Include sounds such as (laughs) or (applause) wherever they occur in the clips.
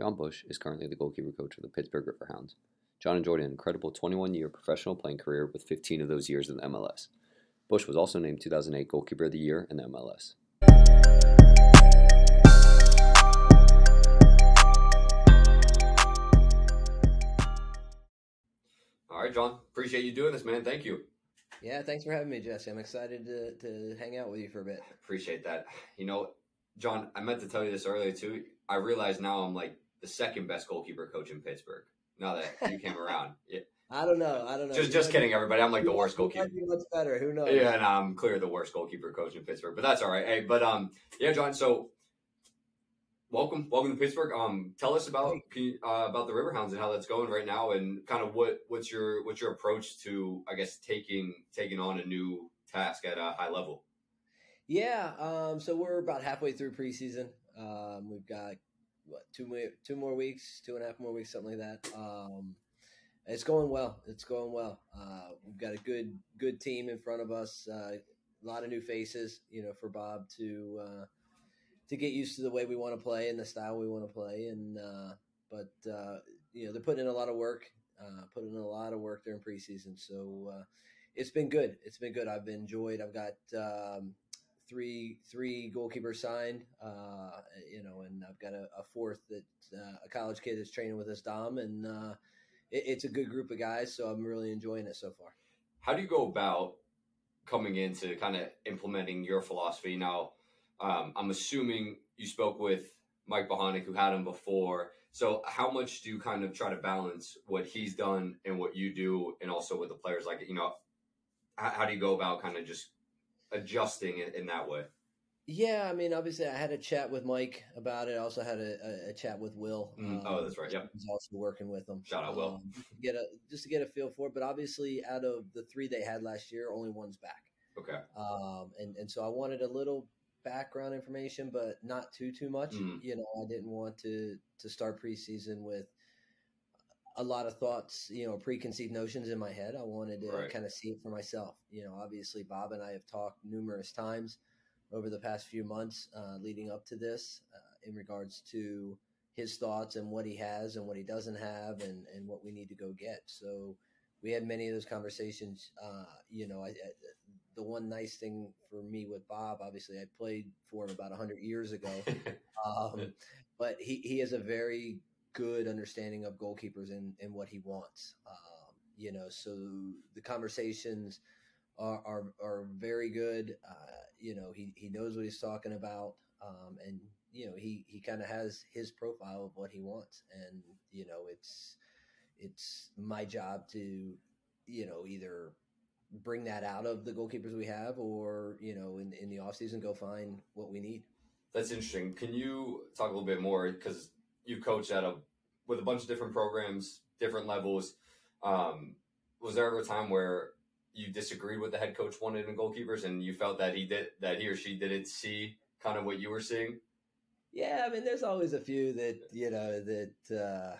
Jon Busch is currently the goalkeeper coach of the Pittsburgh Riverhounds. John enjoyed an incredible 21 year professional playing career with 15 of those years in the MLS. Busch was also named 2008 Goalkeeper of the Year in the MLS. All right, John. Appreciate you doing this, man. Thank you. Yeah, thanks for having me, Jesse. I'm excited to, to hang out with you for a bit. Appreciate that. You know, John, I meant to tell you this earlier too. I realize now I'm like the second best goalkeeper coach in Pittsburgh. Now that you came (laughs) around, yeah. I don't know. I don't know. Just, just kidding, everybody. I'm like the worst goalkeeper. What's better? Who knows? Yeah, and I'm clear the worst goalkeeper coach in Pittsburgh, but that's all right. Hey, but um, yeah, John. So, welcome, welcome to Pittsburgh. Um, tell us about you, uh, about the Riverhounds and how that's going right now, and kind of what what's your what's your approach to, I guess, taking taking on a new task at a high level. Yeah. Um. So we're about halfway through preseason. Um. We've got what two more two more weeks, two and a half more weeks, something like that. Um it's going well. It's going well. Uh, we've got a good good team in front of us. Uh, a lot of new faces, you know, for Bob to uh, to get used to the way we want to play and the style we want to play. And uh, but uh, you know, they're putting in a lot of work, uh, putting in a lot of work during preseason. So it's been good. It's been good. I've enjoyed. I've got um, three three goalkeepers signed, uh, you know, and I've got a, a fourth that uh, a college kid is training with us, Dom, and uh, it, it's a good group of guys, so I'm really enjoying it so far. How do you go about coming into kind of implementing your philosophy? Now, um, I'm assuming you spoke with Mike Bohonic, who had him before. So, how much do you kind of try to balance what he's done and what you do, and also with the players? Like, you know, how, how do you go about kind of just adjusting in, in that way? Yeah, I mean, obviously, I had a chat with Mike about it. I also had a, a, a chat with Will. Mm, oh, that's right. Yep. He's also working with them. Shout out, Will. Um, get a just to get a feel for it. But obviously, out of the three they had last year, only one's back. Okay. Um, and and so I wanted a little background information, but not too too much. Mm. You know, I didn't want to to start preseason with a lot of thoughts, you know, preconceived notions in my head. I wanted to right. kind of see it for myself. You know, obviously, Bob and I have talked numerous times over the past few months uh, leading up to this uh, in regards to his thoughts and what he has and what he doesn't have and, and what we need to go get. So we had many of those conversations. Uh, you know, I, I, the one nice thing for me with Bob, obviously, I played for him about 100 years ago, (laughs) um, but he, he has a very good understanding of goalkeepers and, and what he wants. Um, you know, so the conversations are, are, are very good. Uh, you know, he, he knows what he's talking about. Um, and, you know, he, he kind of has his profile of what he wants. And, you know, it's, it's my job to, you know, either bring that out of the goalkeepers we have or, you know, in, in the off season, go find what we need. That's interesting. Can you talk a little bit more? Cause you coach at a, with a bunch of different programs, different levels. Um, was there ever a time where you disagreed with the head coach wanted in goalkeepers, and you felt that he did that he or she didn't see kind of what you were seeing? Yeah, I mean, there's always a few that you know that uh,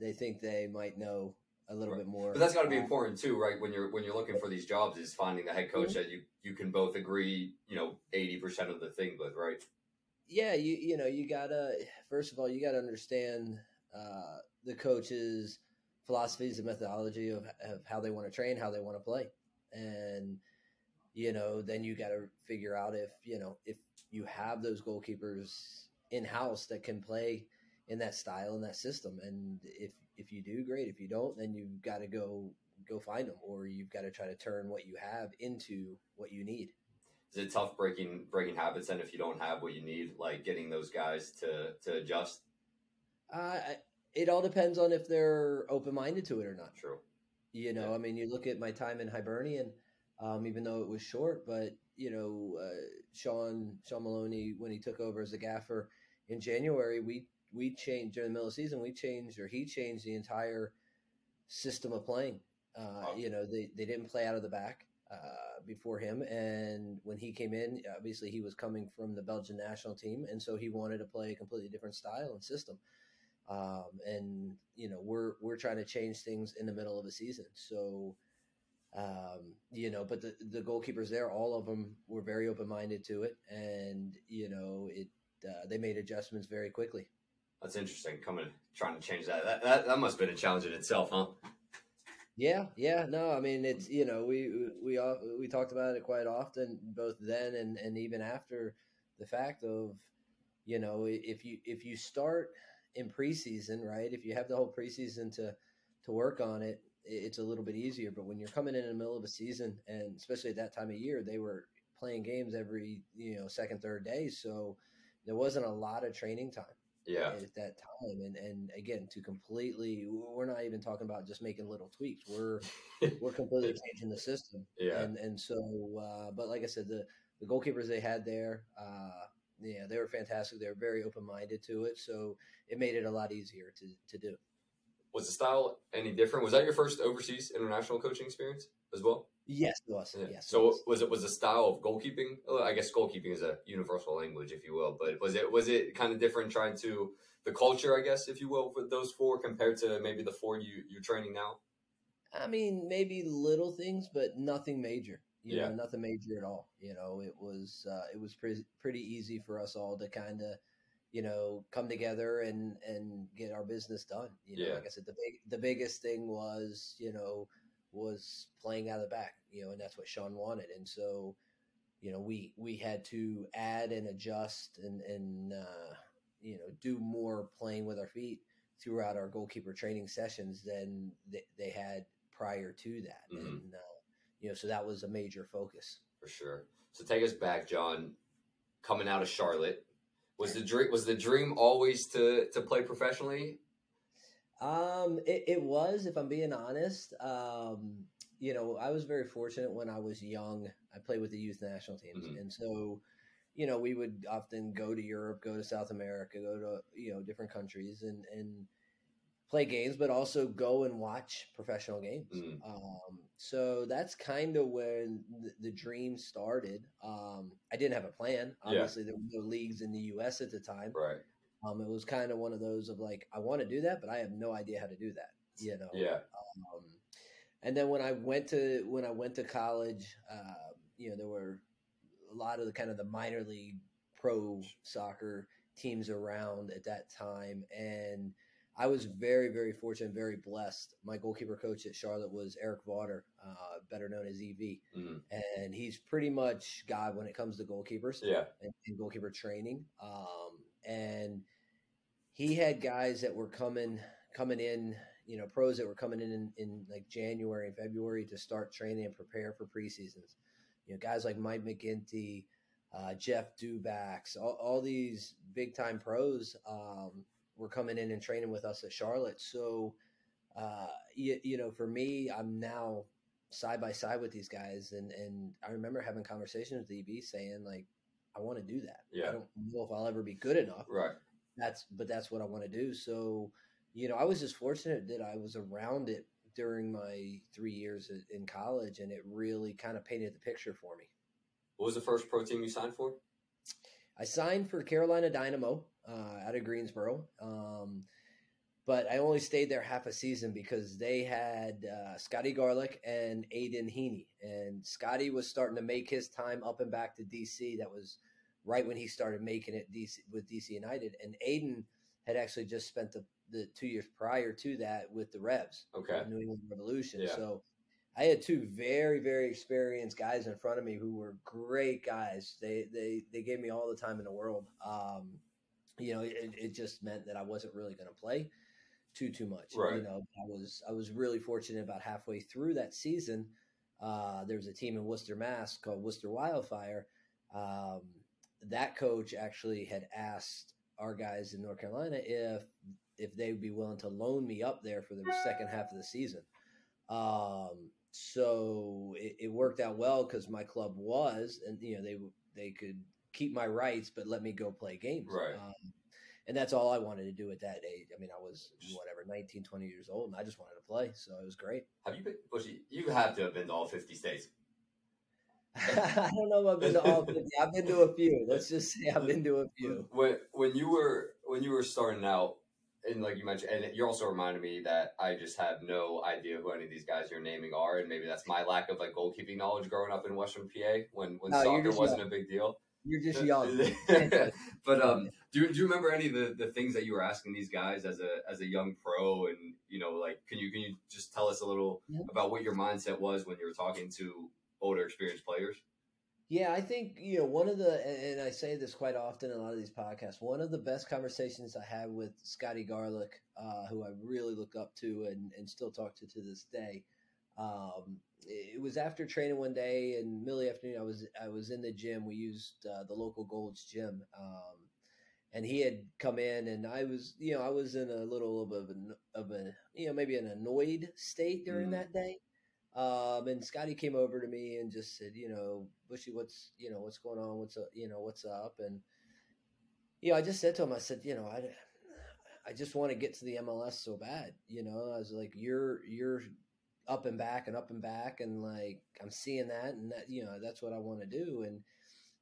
they think they might know a little right. bit more. But that's got to be important too, right? When you're when you're looking for these jobs, is finding the head coach mm-hmm. that you you can both agree, you know, eighty percent of the thing with, right? Yeah, you you know you gotta first of all you gotta understand uh, the coaches' philosophies and methodology of, of how they want to train, how they want to play. And you know then you got to figure out if you know if you have those goalkeepers in house that can play in that style and that system. And if if you do great. If you don't then you've got to go go find them or you've got to try to turn what you have into what you need. Is it tough breaking breaking habits and if you don't have what you need? Like getting those guys to to adjust uh, it all depends on if they're open-minded to it or not true you know, yeah. I mean, you look at my time in Hibernian, um, even though it was short, but you know, uh, Shaun Shaun Maloney when he took over as a gaffer in January, we we changed during the middle of the season. We changed or he changed the entire system of playing. Uh, oh. You know, they they didn't play out of the back uh, before him, and when he came in, obviously he was coming from the Belgian national team, and so he wanted to play a completely different style and system um, and you know we're we're trying to change things in the middle of a season. So um, you know, but the the goalkeepers there, all of them were very open minded to it, and you know it uh, they made adjustments very quickly. That's interesting. Coming, trying to change that. That that, that must have been a challenge in itself, huh? Yeah, yeah, no, I mean it's you know we we we talked about it quite often, both then and and even after the fact of you know if you if you start in preseason, right? If you have the whole preseason to to work on it, it's a little bit easier. But when you're coming in in the middle of a season, and especially at that time of year, they were playing games every you know second third day, so there wasn't a lot of training time yeah. at that time. And and again to completely we're not even talking about just making little tweaks. We're (laughs) we're completely changing the system. Yeah. And and so uh, but like i said the the goalkeepers they had there uh yeah they were fantastic they were very open-minded to it so it made it a lot easier to to do was the style any different was that your first overseas international coaching experience as well Yes, it was. Yeah. Yes. So it was. was it was the style of goalkeeping? I guess goalkeeping is a universal language, if you will. But was it was it kind of different trying to the culture, I guess, if you will, for those four compared to maybe the four you you're training now? I mean, maybe little things, but nothing major. You Yeah. know, nothing major at all. You know, it was uh, it was pretty pretty easy for us all to kind of, you know, come together and and get our business done. You know, Yeah. like I said, the big the biggest thing was you know was playing out of the back. You know, and that's what Shaun wanted, and so. You know, we we had to add and adjust and and uh, you know do more playing with our feet throughout our goalkeeper training sessions than they, they had prior to that. Mhm. And, uh, you know, so that was a major focus. For sure. So take us back, John. Coming out of Charlotte, was the dream was the dream always to to play professionally? Um, it, it was, if I'm being honest, um, you know, I was very fortunate when I was young. I played with the youth national teams. Mhm. And so, you know, we would often go to Europe, go to South America, go to, you know, different countries and, and play games, but also go and watch professional games. Mm. Um, so that's kind of when the, the dream started. Um, I didn't have a plan. Yeah. Obviously, there were no leagues in the U.S. at the time. Right. Um, it was kind of one of those of like, I want to do that, but I have no idea how to do that. You know. Yeah. Um, and then when I went to when I went to college, uh, you know, there were a lot of the kind of the minor league pro soccer teams around at that time, and I was very, very fortunate, very blessed. My goalkeeper coach at Charlotte was Eric Vauder, uh, better known as EV, Mm. and he's pretty much God when it comes to goalkeepers Yeah. and, and goalkeeper training. Um, and he had guys that were coming coming in, you know, pros that were coming in, in in like January and February to start training and prepare for preseasons. You know, guys like Mike McGinty, uh, Jeff Dubax, all, all these big time pros um, were coming in and training with us at Charlotte. So, uh, you, you know, for me, I'm now side by side with these guys, and and I remember having conversations with EB saying like, I want to do that. Yeah. I don't know if I'll ever be good enough. Right. That's but that's what I want to do. So, you know, I was just fortunate that I was around it during my three years in college, and it really kind of painted the picture for me. What was the first pro team you signed for? I signed for Carolina Dynamo uh, out of Greensboro, um, but I only stayed there half a season because they had uh, Scotty Garlick and Aidan Heaney, and Scotty was starting to make his time up and back to DC. That was right when he started making it DC with DC United, and Aiden had actually just spent the, the two years prior to that with the Revs, Okay. New England Revolution. Yeah. So I had two very, very experienced guys in front of me who were great guys. They they they gave me all the time in the world. Um, you know, it, it just meant that I wasn't really going to play too too much. Right. You know, I was I was really fortunate about halfway through that season. Uh, there was a team in Worcester, Mass, called Worcester Wildfire. Um, that coach actually had asked our guys in North Carolina if if they would be willing to loan me up there for the second half of the season. Um, so it, it worked out well because my club was, and you know they they could keep my rights, but let me go play games. Right. Um, and that's all I wanted to do at that age. I mean, I was whatever, 19, 20 years old, and I just wanted to play. So it was great. Have you been? Bushy, you have to have been to all fifty states. (laughs) I don't know if I've been to all 50. I've been to a few. Let's just say I've been to a few. (laughs) When when you were when you were starting out, and like you mentioned, and you also reminded me that I just have no idea who any of these guys you're naming are, and maybe that's my lack of like goalkeeping knowledge growing up in Western PA when when No, soccer wasn't a big deal. You're just young. (laughs) (laughs) but um, do you, do you remember any of the, the things that you were asking these guys as a as a young pro? And you know, like, can you can you just tell us a little yeah. about what your mindset was when you were talking to older, experienced players? Yeah, I think you know one of the, and I say this quite often in a lot of these podcasts. One of the best conversations I had with Scotty Garlick, uh, who I really look up to and, and still talk to to this day. Um, it was after training one day in middle afternoon. I was I was in the gym. We used uh, the local Gold's gym, um, and he had come in, and I was you know I was in a little bit of a, of a you know maybe an annoyed state during mm. that day. Um, and Scotty came over to me and just said, you know, Bushy, what's you know what's going on? What's up? You know what's up? And you know, I just said to him, I said, you know, I I just want to get to the MLS so bad. You know, I was like, you're you're up and back and up and back and like I'm seeing that and that you know that's what I want to do and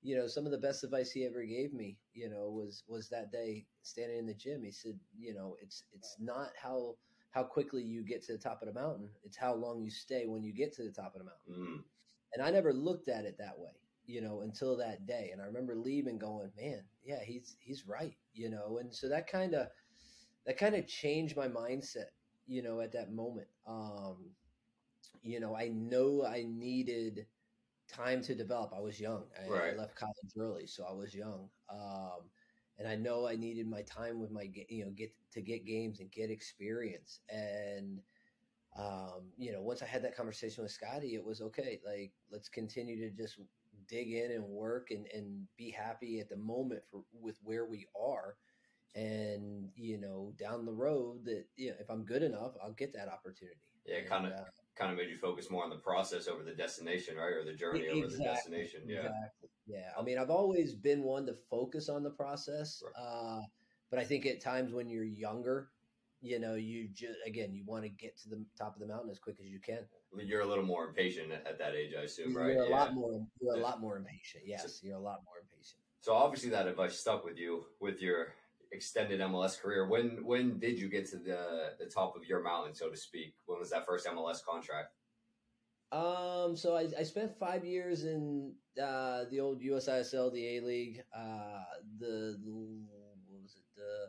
you know some of the best advice he ever gave me you know was was that day standing in the gym he said you know it's it's not how how quickly you get to the top of the mountain it's how long you stay when you get to the top of the mountain mm. and I never looked at it that way you know until that day and I remember leaving going man yeah he's he's right you know and so that kind of that kind of changed my mindset you know at that moment um you know, I know I needed time to develop. I was young. I, right. I left college early, so I was young. Um, and I know I needed my time with my, you know, get to get games and get experience. And, um, you know, once I had that conversation with Scotty, it was okay. Like, let's continue to just dig in and work and, and be happy at the moment for with where we are. And, you know, down the road that, you know, if I'm good enough, I'll get that opportunity. Yeah, kind of, uh, kind of made you focus more on the process over the destination, right? Or the journey exactly, over the destination. Yeah. Exactly. Yeah. I mean, I've always been one to focus on the process. Right. Uh, but I think at times when you're younger, you know, you just, again, you want to get to the top of the mountain as quick as you can. You're a little more impatient at, that age, I assume, right? You're a yeah. lot more, you're a lot more impatient. Yes. So, you're a lot more impatient. So obviously that advice stuck with you with your extended MLS career. When when did you get to the the top of your mountain, so to speak? When was that first MLS contract? Um, so I, I spent five years in uh, the old USISL, the A League. Uh, the what was it? The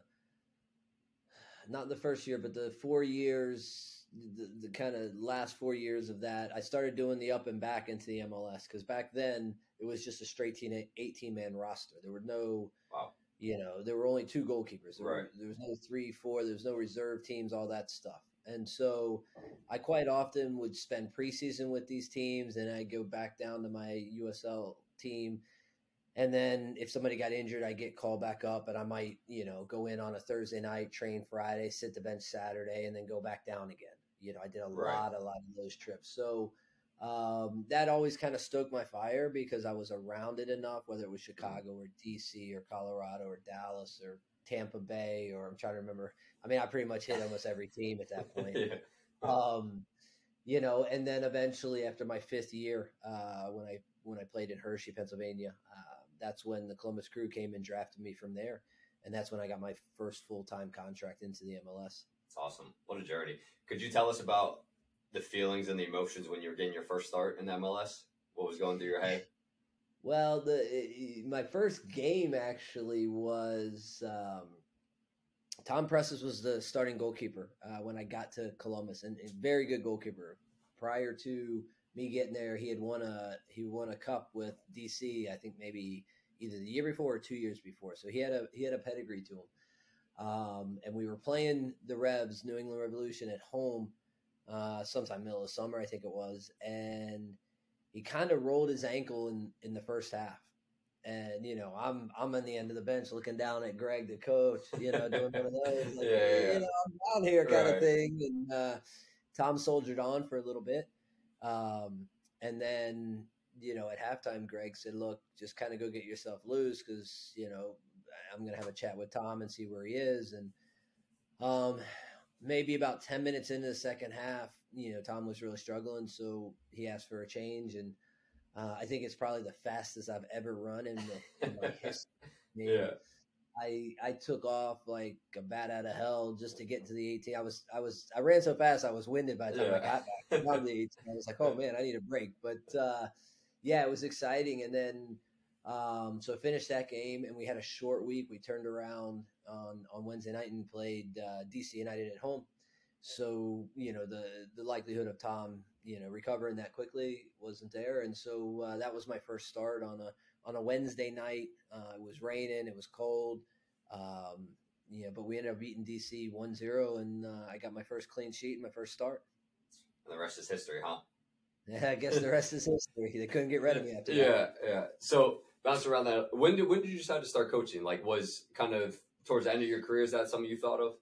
not the first year, but the four years, the, the kind of last four years of that. I started doing the up and back into the MLS because back then it was just a straight 18 man roster. There were no wow you know, there were only two goalkeepers. There, right. were, there was no three, four. There was no reserve teams, all that stuff. And so I quite often would spend preseason with these teams and I'd go back down to my USL team. And then if somebody got injured, I get called back up and I might, you know, go in on a Thursday night, train Friday, sit the bench Saturday, and then go back down again. You know, I did a right. lot, a lot of those trips. So um, that always kind of stoked my fire because I was around it enough, whether it was Chicago or DC or Colorado or Dallas or Tampa Bay or I'm trying to remember. I mean, I pretty much hit almost every team at that (laughs) point. yeah. um, you know, and then eventually after my fifth year, uh, when I when I played in Hershey, Pennsylvania, uh, that's when the Columbus Crew came and drafted me from there, and that's when I got my first full time contract into the MLS. It's awesome. What a journey! Could you tell us about the feelings and the emotions when you were getting your first start in MLS? What was going through your head? Well, the my first game actually was um, Tom Presthus was the starting goalkeeper uh, when I got to Columbus, and a very good goalkeeper. Prior to me getting there, he had won a he won a cup with DC. I think maybe either the year before or two years before. So he had a he had a pedigree to him. Um, and we were playing the Revs, New England Revolution, at home uh, sometime middle of summer, I think it was, and he kind of rolled his ankle in in the first half. And you know, I'm I'm on the end of the bench looking down at Greg, the coach, you know, doing one of those, (laughs) like, yeah, yeah, you know, I'm down here kind right. of thing. And uh, Tom soldiered on for a little bit, um, and then you know, at halftime, Greg said, "Look, just kind of go get yourself loose because you know I'm going to have a chat with Tom and see where he is." And um, maybe about 10 minutes into the second half, you know, Tom was really struggling. So he asked for a change. And uh, I think it's probably the fastest I've ever run in, the, in my (laughs) history. yeah. I I took off like a bat out of hell just to get to the 18. I was I was I ran so fast I was winded by the time yeah. I got back. the 18. I was like, oh man, I need a break. But uh, yeah, it was exciting. And then Um, so I finished that game, and we had a short week. We turned around on on Wednesday night and played uh, DC United at home. So you know the the likelihood of Tom you know recovering that quickly wasn't there, and so uh, that was my first start on a on a Wednesday night. Uh, it was raining, it was cold. Um, yeah, but we ended up beating DC 1-0, and uh, I got my first clean sheet and my first start. And the rest is history, huh? Yeah, I guess the rest is history. They couldn't get rid of me after yeah, that. Yeah, yeah. So bounce around that. When did when did you decide to start coaching? Like, was kind of towards the end of your career? Is that something you thought of?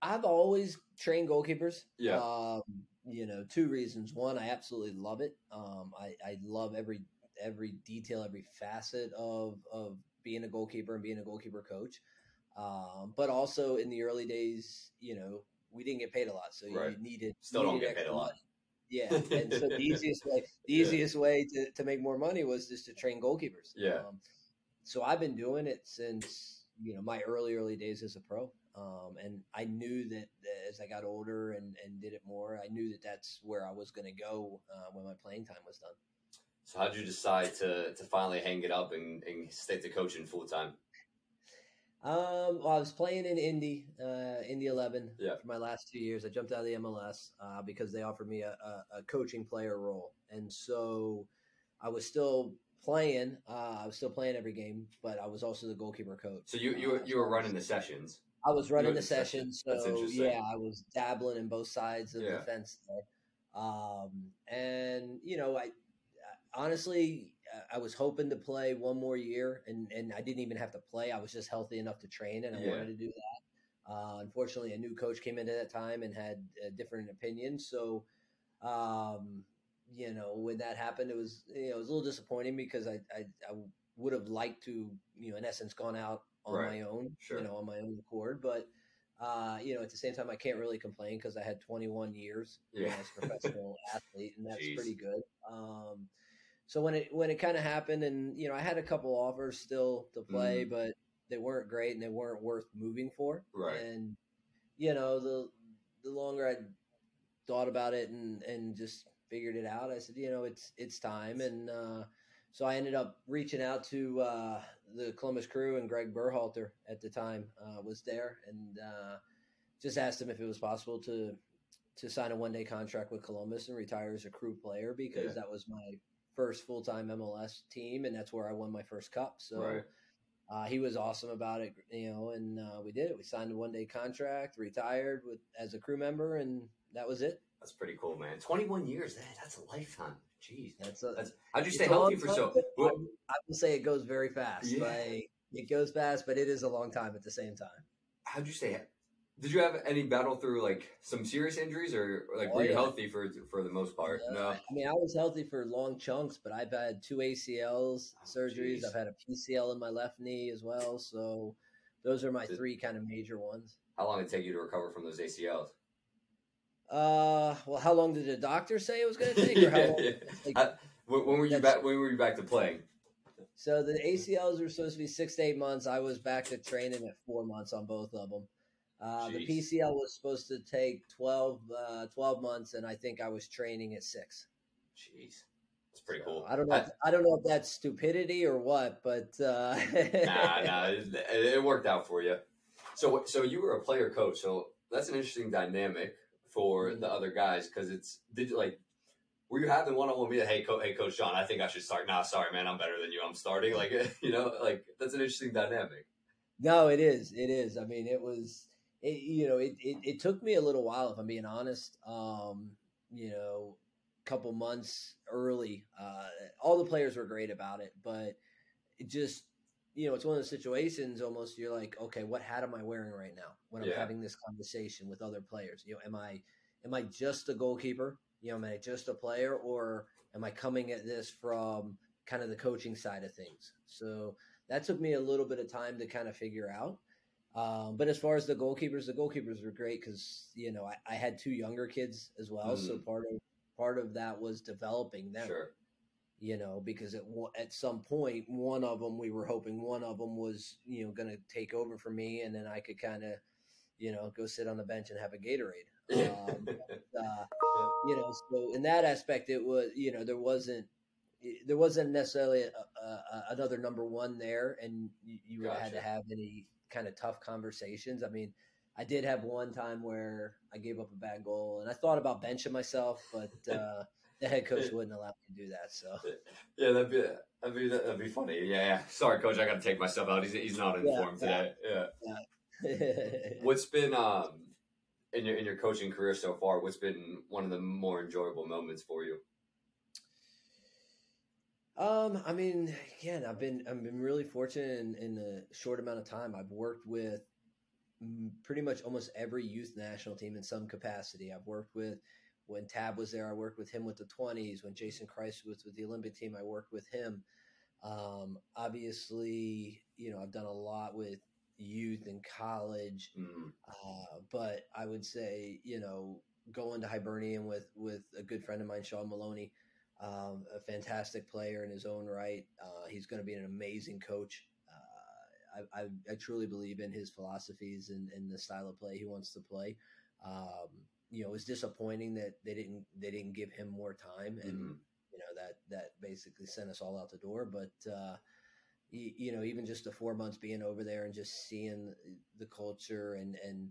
I've always trained goalkeepers. Yeah. Um, you know, two reasons. One, I absolutely love it. Um, I, I love every every detail, every facet of of being a goalkeeper and being a goalkeeper coach. Um, but also in the early days, you know, we didn't get paid a lot, so Right. you needed Still you don't get paid a lot. money. Yeah, and so the (laughs) easiest way the Yeah. easiest way to, to make more money was just to train goalkeepers. Yeah. Um, so I've been doing it since you know my early early days as a pro, um, and I knew that, that as I got older and and did it more, I knew that that's where I was going to go uh, when my playing time was done. So how did you decide to to finally hang it up and, and stick to coaching full time? Um, well, I was playing in Indy, uh, Indy 11 Yeah. for my last two years. I jumped out of the MLS uh, because they offered me a, a, a coaching player role, and so I was still playing. Uh, I was still playing every game, but I was also the goalkeeper coach. So you you Uh, were, you were running the sessions. I was running the sessions. session, That's so interesting. yeah, I was dabbling in both sides of Yeah. the fence there. Um, and you know, I honestly, uh, I was hoping to play one more year, and and I didn't even have to play. I was just healthy enough to train, and I Yeah. wanted to do that. Uh, unfortunately, a new coach came into that time and had a different opinion. So, um, you know, when that happened, it was you know it was a little disappointing because I I, I would have liked to you know in essence gone out on Right. my own, Sure. you know, on my own accord, but. Uh, you know, at the same time, I can't really complain because I had 21 years Yeah. as a professional (laughs) athlete, and that's Jeez. pretty good. Um, so when it when it kind of happened, and you know, I had a couple offers still to play, Mhm. but they weren't great and they weren't worth moving for. Right. And you know, the the longer I thought about it and and just figured it out, I said, you know, it's it's time. And uh, so I ended up reaching out to uh, the Columbus Crew and Greg Berhalter at the time uh, was there, and uh, just asked him if it was possible to to sign a one day contract with Columbus and retire as a crew player because Yeah. that was my first full time MLS team, and that's where I won my first cup. So. Right. Uh, he was awesome about it, you know, and uh, we did it. We signed a one day contract, retired with as a crew member, and that was it. That's pretty cool, man. Twenty one years. That, that's a lifetime. Jeez. That's a, That's, how'd you stay healthy for so? I, I will say it goes very fast. Yeah. Like it goes fast, but it is a long time at the same time. how'd you stay? Did you have any battle through like some serious injuries, or like Oh, were you yeah. healthy for for the most part? Uh, no. I mean, I was healthy for long chunks, but I've had two ACLs Oh, surgeries. geez. I've had a PCL in my left knee as well. So those are my Did- three kind of major ones. How long did it take you to recover from those ACLs? Uh, well, how long did the doctor say it was going to take? Or how (laughs) Yeah, long, yeah. like, Uh, When, when were you back? When were you back to playing? So the ACLs were supposed to be six to eight months. I was back to training at four months on both of them. Uh, the PCL was supposed to take 12, uh, 12 months, and I think I was training at six. Jeez, that's pretty cool. I don't know. If, I don't know if that's stupidity or what, but uh, nah, nah, (laughs) it, it worked out for you. So, so you were a player coach. So that's an interesting dynamic for the other guys because it's did you like were you having one on one meeting? Hey, co- hey, Coach John, I think I should start. Nah, sorry, man, I'm better than you. I'm starting. Like (laughs) you know, like that's an interesting dynamic. No, it is. It is. I mean, it was. It, you know, it, it, it took me a little while, if I'm being honest. Um, you know, a couple months early. Uh, all the players were great about it, but it just, you know, it's one of those situations. Almost, you're like, okay, what hat am I wearing right now when I'm Yeah. having this conversation with other players? You know, am I am I just a goalkeeper? You know, am I just a player, or am I coming at this from kind of the coaching side of things? So that took me a little bit of time to kind of figure out. Um, but as far as the goalkeepers, the goalkeepers were great because you know I, I had two younger kids as well, so Mhm. part of part of that was developing them. Sure. You know, because at at some point, one of them we were hoping one of them was you know going to take over for me, and then I could kind of you know go sit on the bench and have a Gatorade. Um, (laughs) uh, you know, so in that aspect, it was you know there wasn't there wasn't necessarily a, a, another number one there, and you, you gotcha. had to have any kind of tough conversations. I mean, I did have one time where I gave up a bad goal, and I thought about benching myself, but (laughs) uh, (laughs) the head coach wouldn't allow me to do that. So yeah, that'd be that'd be that'd be funny. Yeah, yeah. Sorry, coach, I got to take myself out. He's he's not informed yeah, today. Yeah. yeah. (laughs) what's been um in your in your coaching career so far? What's been one of the more enjoyable moments for you? Um, I mean, again, I've been I've been really fortunate in, in a short amount of time. I've worked with pretty much almost every youth national team in some capacity. I've worked with when Tab was there, I worked with him with the 20s. When Jason Kreis was with the Olympic team, I worked with him. Um, obviously, you know, I've done a lot with youth and college, mm. uh, but I would say, you know, going to Hibernian with with a good friend of mine, Shaun Maloney, um, a fantastic player in his own right. Uh, he's going to be an amazing coach. Uh, I, I, I, truly believe in his philosophies and, and, the style of play he wants to play. Um, you know, it was disappointing that they didn't they didn't give him more time, and mm-hmm. you know that that basically sent us all out the door. But uh, you, you know, even just the four months being over there and just seeing the culture and and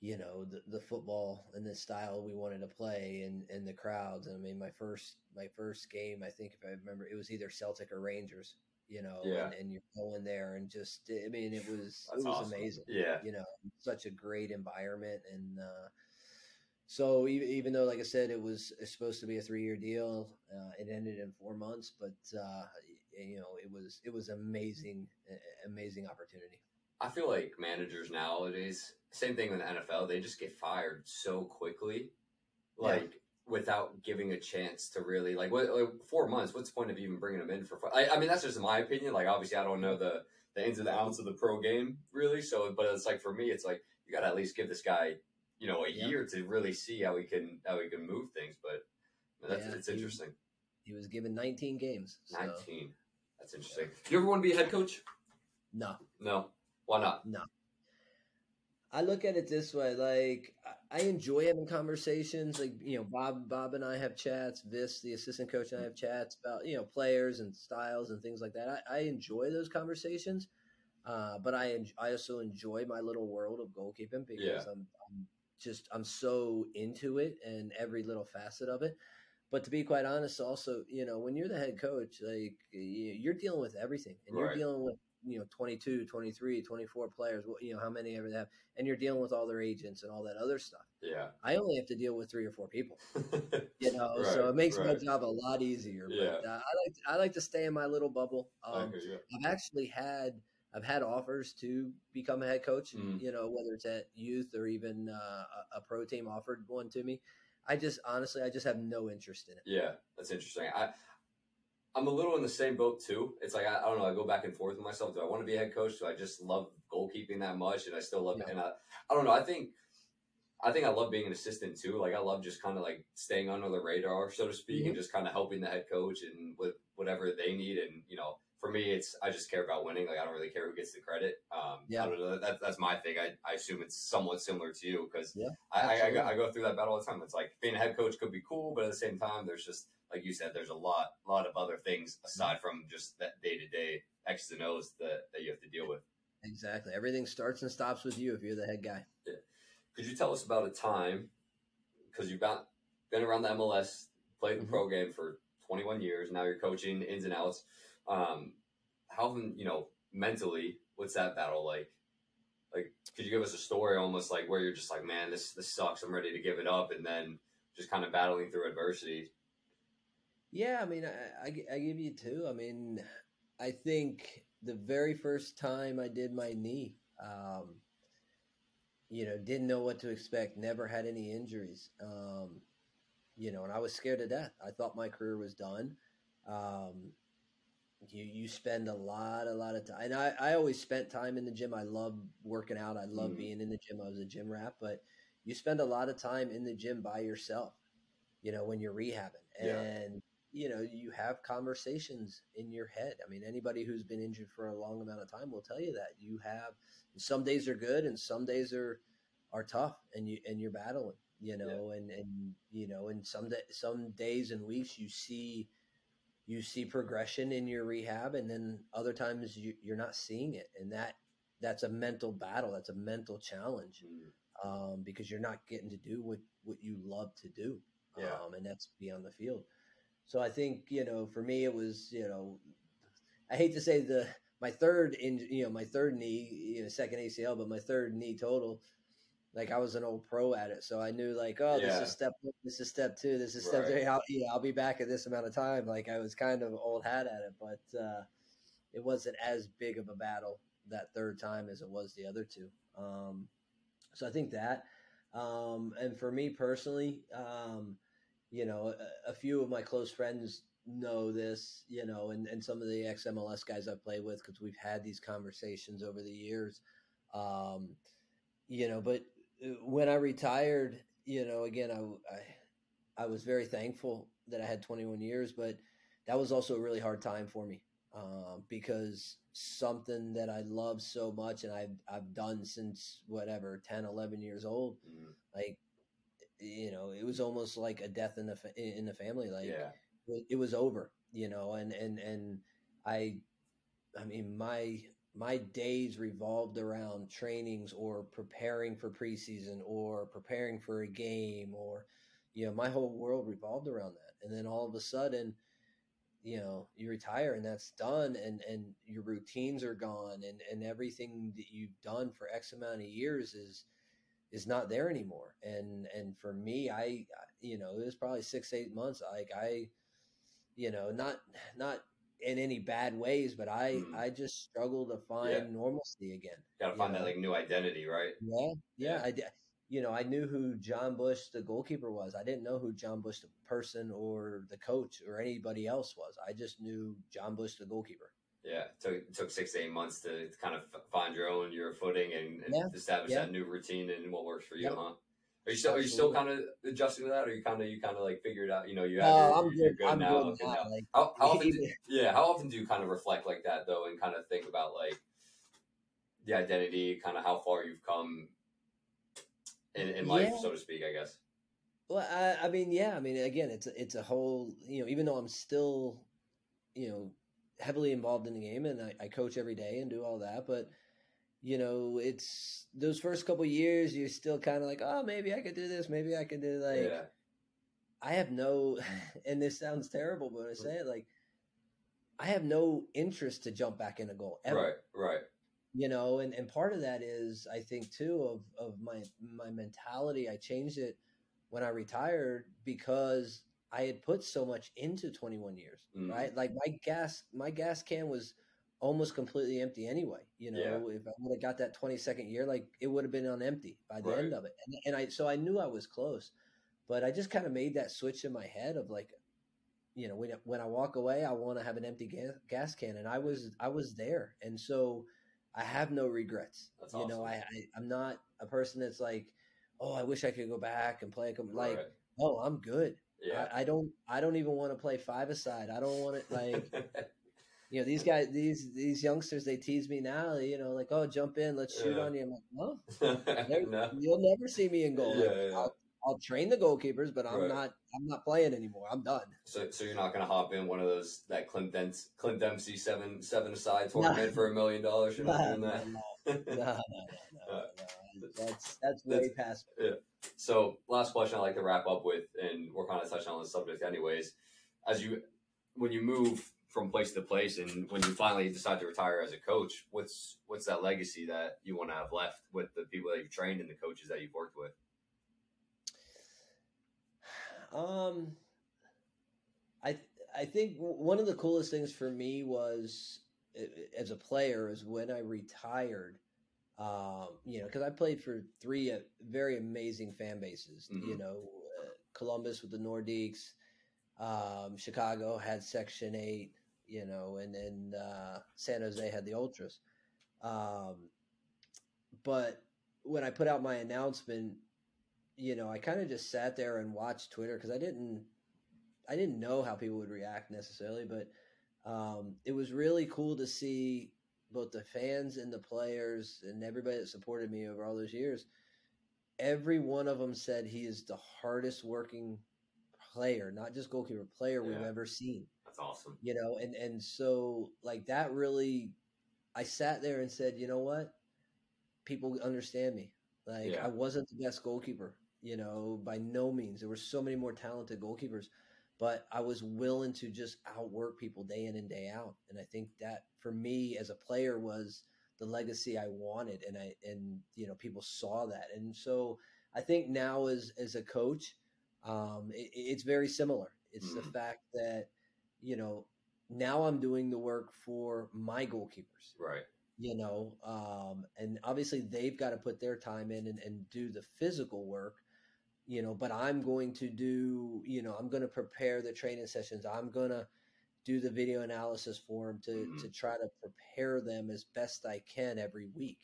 you know the, the football and the style we wanted to play and and the crowds. And I mean, my first my first game, I think if I remember, it was either Celtic or Rangers. You know, yeah. and, and, you're going there and just, I mean, it was That's it was awesome. amazing. Yeah, you know, such a great environment and. uh so even though, like I said, it was supposed to be a three year deal, uh, it ended in four months. But uh, you know, it was it was amazing, amazing opportunity. I feel like managers nowadays, same thing with the NFL, they just get fired so quickly, like yeah. without giving a chance to really like what like four months. What's the point of even bringing them in for? I, I mean, that's just my opinion. Like, obviously, I don't know the the ins and the outs of the pro game really. So, but it's like for me, it's like you got to at least give this guy you know a year to really see how we can how we can move things. But that's yeah, it's interesting. He, he, was given 19 games. So. 19. That's interesting. Do you ever want to be a head coach? No. No. Why not? No. I look at it this way: like I enjoy having conversations. Like you know, Bob, Bob and I have chats. Vis, the assistant coach, and I have chats about you know players and styles and things like that. I, I enjoy those conversations, uh, but I I also enjoy my little world of goalkeeping because yeah. I'm, I'm just I'm so into it and every little facet of it. But to be quite honest, also, you know, when you're the head coach, like you're dealing with everything and right. you're dealing with, you know, 22, 23, 24 players, you know, how many ever they have, and you're dealing with all their agents and all that other stuff. Yeah. I only have to deal with three or four people, (laughs) you know, right, so it makes right. my job a lot easier. Yeah. But uh, I like, I like to stay in my little bubble. Um, I've actually had, I've had offers to become a head coach, mm. you know, whether it's at youth or even uh, a, pro team offered one to me. I just honestly, I just have no interest in it. Yeah, that's interesting. I, I'm a little in the same boat too. It's like I, I, don't know. I go back and forth with myself. Do I want to be a head coach? Do I just love goalkeeping that much, and I still love it? And I, I don't know. I think, I think I love being an assistant too. Like I love just kind of like staying under the radar, so to speak, mm-hmm. and just kind of helping the head coach and with whatever they need. And you know, for me, it's I just care about winning. Like I don't really care who gets the credit. Um, yeah, that, that's my thing. I, I assume it's somewhat similar to you because yeah, I, I, I, go, I, go through that battle all the time. It's like being a head coach could be cool, but at the same time, there's just like you said, there's a lot lot of other things aside from just that day to day X's and O's that, that you have to deal with. Exactly. Everything starts and stops with you if you're the head guy. Yeah. Could you tell us about a time because you've got been around the MLS, played the mm-hmm. pro game for 21 years. Now you're coaching ins and outs. Um, how, you know, mentally, what's that battle like? Like, could you give us a story almost like where you're just like, man, this this sucks. I'm ready to give it up, and then just kind of battling through adversity. Yeah, I mean, I, I, I give you two. I mean, I think the very first time I did my knee, um, you know, didn't know what to expect. Never had any injuries. Um, you know, and I was scared to death. I thought my career was done. Um, you you spend a lot a lot of time and I, I always spent time in the gym i love working out i love mm. being in the gym i was a gym rat but you spend a lot of time in the gym by yourself you know when you're rehabbing and yeah. you know you have conversations in your head i mean anybody who's been injured for a long amount of time will tell you that you have some days are good and some days are are tough and you and you're battling you know yeah. and and you know and some day, some days and weeks you see you see progression in your rehab, and then other times you, you're not seeing it, and that that's a mental battle. That's a mental challenge mm. um, because you're not getting to do what what you love to do, yeah. um, and that's be on the field. So I think you know, for me, it was you know, I hate to say the my third in you know my third knee, you know, second ACL, but my third knee total. Like I was an old pro at it, so I knew like, oh, yeah. this is step, this is step two, this is step right. three. I'll, yeah, I'll be back at this amount of time. Like I was kind of old hat at it, but uh, it wasn't as big of a battle that third time as it was the other two. Um, so I think that, um, and for me personally, um, you know, a, a, few of my close friends know this, you know, and, and some of the ex MLS guys I've played with because we've had these conversations over the years. Um, you know, but when I retired, you know, again, I, I, I was very thankful that I had 21 years, but that was also a really hard time for me uh, because something that I love so much and I've, I've done since whatever, 10, 11 years old, mm. like, you know, it was almost like a death in the, in the family. Like yeah. it, it was over, you know, and, and, and I, I mean, my, my days revolved around trainings or preparing for preseason or preparing for a game or, you know, my whole world revolved around that. And then all of a sudden, you know you retire and that's done and and your routines are gone and and everything that you've done for x amount of years is is not there anymore and and for me i you know it was probably six eight months like i you know not not in any bad ways but i mm. i just struggle to find yeah. normalcy again gotta find know? that like new identity right yeah yeah, yeah. i you know, I knew who Jon Busch, the goalkeeper, was. I didn't know who Jon Busch, the person, or the coach, or anybody else was. I just knew Jon Busch, the goalkeeper. Yeah, it took, it took six to eight months to, to kind of find your own your footing and, and yeah. establish that new routine and what works for you, huh? Are you still are you still kind of adjusting to that, or you kind of you kind of like figured out? You know, you have your, I'm you're good, I'm now. Good now. Like, how, how often? (laughs) Do, yeah, how often do you kind of reflect like that though, and kind of think about like the identity, kind of how far you've come in, in life, yeah. so to speak, I guess. Well, I, I, mean, yeah, I mean, again, it's a, it's a whole, you know, even though I'm still, you know, heavily involved in the game and I, I coach every day and do all that, but you know, it's those first couple years, you're still kind of like, oh, maybe I could do this, maybe I could do like. Yeah. I have no, (laughs) and this sounds terrible, but I say it like, I have no interest to jump back in a goal ever. Right, right you know and, and part of that is i think too of of my my mentality i changed it when i retired because i had put so much into 21 years mm. right like my gas my gas can was almost completely empty anyway you know yeah. if i would have got that 22nd year like it would have been on empty by the right. end of it and, and i so i knew i was close but i just kind of made that switch in my head of like you know when, when i walk away i want to have an empty gas, gas can and i was i was there and so I have no regrets. That's you awesome. know, I, I am not a person that's like, oh, I wish I could go back and play. Like, right. oh, I'm good. Yeah. I, I, don't. I don't even want to play five aside. I don't want it like. (laughs) you know these guys, these these youngsters, they tease me now. You know, like, oh, jump in, let's shoot yeah. on you. I'm like, no, (laughs) (laughs) no, you'll never see me in goal. Yeah, like, yeah. I'll, I'll train the goalkeepers, but I'm right. not. I'm not playing anymore. I'm done. So, so you're not going to hop in one of those that Clint, Dempsey, Clint Dempsey seven seven aside tournament no. for a million dollars. You're not doing that. (laughs) No, no, no, no, no, uh, no. That's that's way that's, past. Yeah. So, last question I like to wrap up with, and we're kind of touching on this subject, anyways. As you, when you move from place to place, and when you finally decide to retire as a coach, what's what's that legacy that you want to have left with the people that you've trained and the coaches that you've worked with? Um, I I think one of the coolest things for me was as a player is when I retired. Um, you know, because I played for three uh, very amazing fan bases. Mm-hmm. You know, uh, Columbus with the Nordecke, um, Chicago had Section Eight. You know, and then uh, San Jose had the Ultras. Um, but when I put out my announcement you know, I kind of just sat there and watched Twitter because I didn't, I didn't know how people would react necessarily, but um, it was really cool to see both the fans and the players and everybody that supported me over all those years. Every one of them said he is the hardest working player, not just goalkeeper player yeah. we've ever seen. That's awesome. You know, and and so like that really, I sat there and said, you know what, people understand me. Like yeah. I wasn't the best goalkeeper, you know, by no means. There were so many more talented goalkeepers, but I was willing to just outwork people day in and day out. And I think that for me as a player was the legacy I wanted, and I and you know people saw that, and so I think now as as a coach, um, it, it's very similar. It's mm the mm-hmm. fact that you know now I'm doing the work for my goalkeepers, right? You know, um, and obviously they've got to put their time in and, and do the physical work you know but i'm going to do you know i'm going to prepare the training sessions i'm going to do the video analysis for them to mm-hmm. to try to prepare them as best I can every week.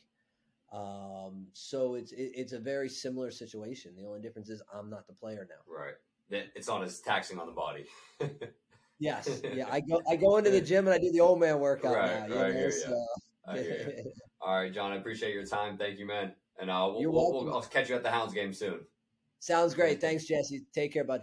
Um, so it's it, it's a very similar situation. The only difference is I'm not the player now. Right. It's not as taxing on the body. (laughs) yes. (laughs) Yeah. I go I go into the gym and I do the old man workout right, now. Right. Know, so. (laughs) All right, Jon. I appreciate your time. Thank you, man. And uh, we'll, we'll, we'll, I'll catch you at the Hounds game soon. Sounds great. Thanks, Jesse. Take care, bud.